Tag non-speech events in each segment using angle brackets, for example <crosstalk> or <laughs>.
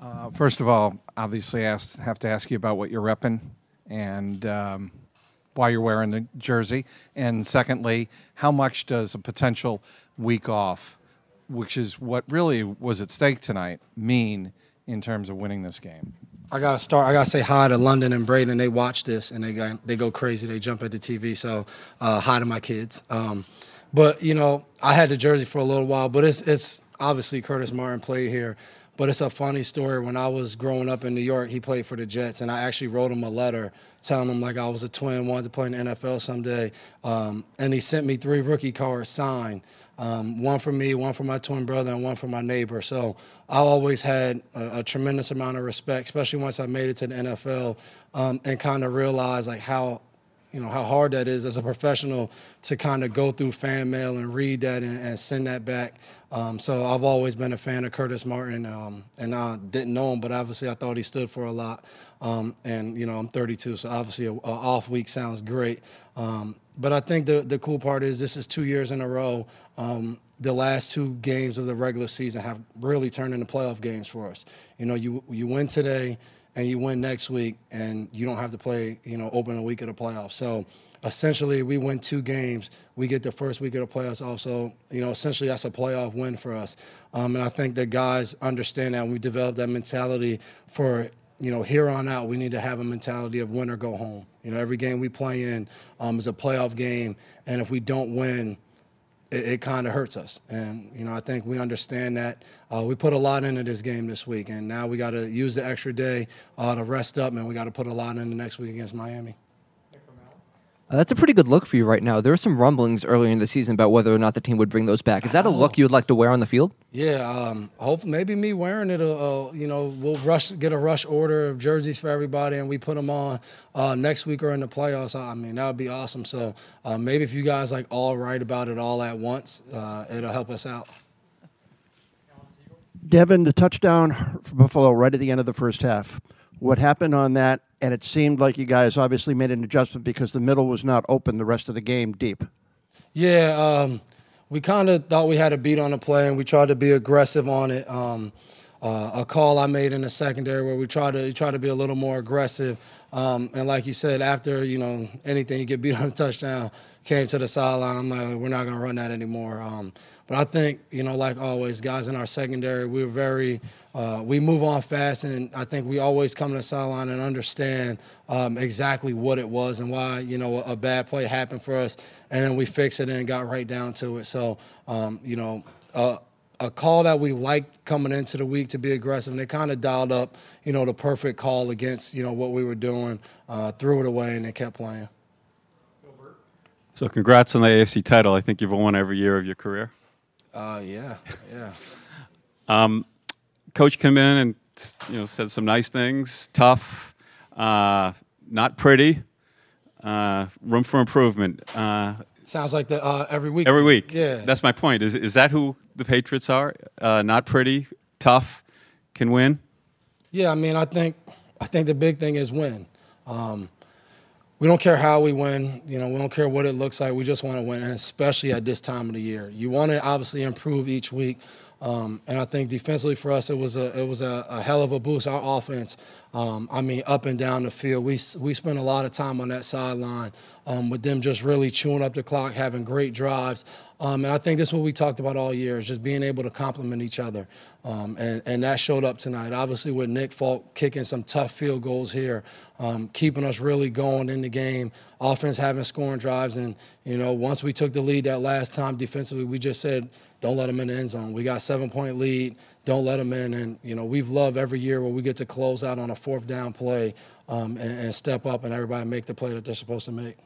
Uh, First of all, obviously, ask, have to ask you about what you're repping and um, why you're wearing the jersey. And secondly, how much does a potential week off, which is what really was at stake tonight, mean in terms of winning this game? I gotta start. I gotta say hi to London and Braden. They watch this and they go, they go crazy. They jump at the TV. So uh, hi to my kids. Um, but you know, I had the jersey for a little while, but it's it's obviously Curtis Martin played here. But it's a funny story. When I was growing up in New York, he played for the Jets, and I actually wrote him a letter telling him like I was a twin, wanted to play in the NFL someday. Um, and he sent me three rookie cards signed. Um, one for me, one for my twin brother, and one for my neighbor. So I always had a, a tremendous amount of respect, especially once I made it to the NFL, um, and kind of realized like how you know how hard that is as a professional to kind of go through fan mail and read that and, and send that back. Um, so I've always been a fan of Curtis Martin, um, and I didn't know him, but obviously I thought he stood for a lot. Um, and you know I'm 32, so obviously a, a off week sounds great. Um, but I think the the cool part is this is two years in a row. Um, the last two games of the regular season have really turned into playoff games for us. You know, you you win today and you win next week, and you don't have to play, you know, open a week of the playoffs. So essentially, we win two games, we get the first week of the playoffs. Also, you know, essentially that's a playoff win for us. Um, and I think the guys understand that. We developed that mentality for you know, here on out, we need to have a mentality of win or go home. You know, every game we play in um, is a playoff game, and if we don't win, it, it kind of hurts us. And, you know, I think we understand that. Uh, we put a lot into this game this week, and now we got to use the extra day uh, to rest up, and we got to put a lot in the next week against Miami. Uh, that's a pretty good look for you right now. There were some rumblings earlier in the season about whether or not the team would bring those back. Is that a look you would like to wear on the field? Yeah, um, hope maybe me wearing it. Uh, uh, you know, we'll rush get a rush order of jerseys for everybody, and we put them on uh, next week or in the playoffs. I mean, that would be awesome. So uh, maybe if you guys like all write about it all at once, uh, it'll help us out. Devin, the touchdown for Buffalo right at the end of the first half. What happened on that? And it seemed like you guys obviously made an adjustment because the middle was not open the rest of the game deep. Yeah, um, we kind of thought we had a beat on the play, and we tried to be aggressive on it. Um, uh, a call I made in the secondary where we tried to try to be a little more aggressive. Um, and like you said, after you know anything, you get beat <laughs> on a touchdown, came to the sideline. I'm like, we're not gonna run that anymore. Um, but I think you know, like always, guys in our secondary, we're very uh, we move on fast, and I think we always come to the sideline and understand um, exactly what it was and why you know a, bad play happened for us, and then we fix it and got right down to it. So um, you know. Uh, a call that we liked coming into the week to be aggressive, and they kind of dialed up, you know, the perfect call against, you know, what we were doing, uh, threw it away, and they kept playing. So, congrats on the AFC title. I think you've won every year of your career. Uh, yeah, yeah. <laughs> um, coach came in and you know said some nice things. Tough, uh, not pretty. Uh, room for improvement. Uh, Sounds like the uh, every week. Every week. Yeah. That's my point. Is is that who the Patriots are? Uh, not pretty, tough, can win. Yeah, I mean, I think I think the big thing is win. Um, we don't care how we win. You know, we don't care what it looks like. We just want to win, and especially at this time of the year, you want to obviously improve each week. Um, and I think defensively for us, it was a it was a, a hell of a boost. Our offense, um, I mean, up and down the field, we we spent a lot of time on that sideline um, with them just really chewing up the clock, having great drives. Um, and I think that's what we talked about all year is just being able to complement each other. Um, and, and that showed up tonight. Obviously, with Nick Folk kicking some tough field goals here, um, keeping us really going in the game, offense having scoring drives. And, you know, once we took the lead that last time defensively, we just said, don't let them in the end zone. We got seven point lead. Don't let them in. And, you know, we've loved every year where we get to close out on a fourth down play um, and, and step up and everybody make the play that they're supposed to make.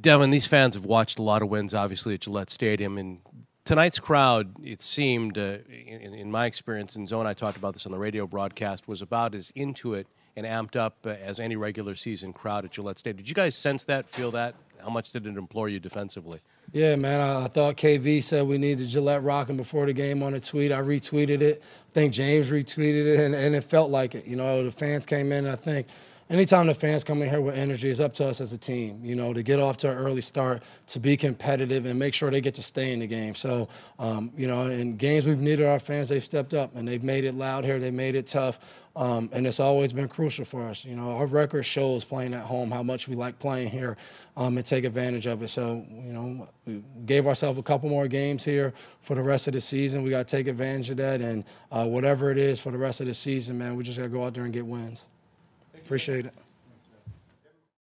Devin, these fans have watched a lot of wins, obviously, at Gillette Stadium. And tonight's crowd, it seemed, uh, in, in, my experience, and Zone, I talked about this on the radio broadcast, was about as into it and amped up uh, as any regular season crowd at Gillette Stadium. Did you guys sense that, feel that? How much did it implore you defensively? Yeah, man. I, thought KV said we needed Gillette rocking before the game on a tweet. I retweeted it. I think James retweeted it, and, and it felt like it. You know, the fans came in, I think – anytime the fans come in here with energy, it's up to us as a team, you know, to get off to an early start, to be competitive, and make sure they get to stay in the game. So, um, you know, in games we've needed our fans, they've stepped up and they've made it loud here. They made it tough. Um, and it's always been crucial for us. You know, our record shows playing at home how much we like playing here um, and take advantage of it. So, you know, we gave ourselves a couple more games here for the rest of the season. We got to take advantage of that. And uh, whatever it is for the rest of the season, man, we just got to go out there and get wins. Appreciate it.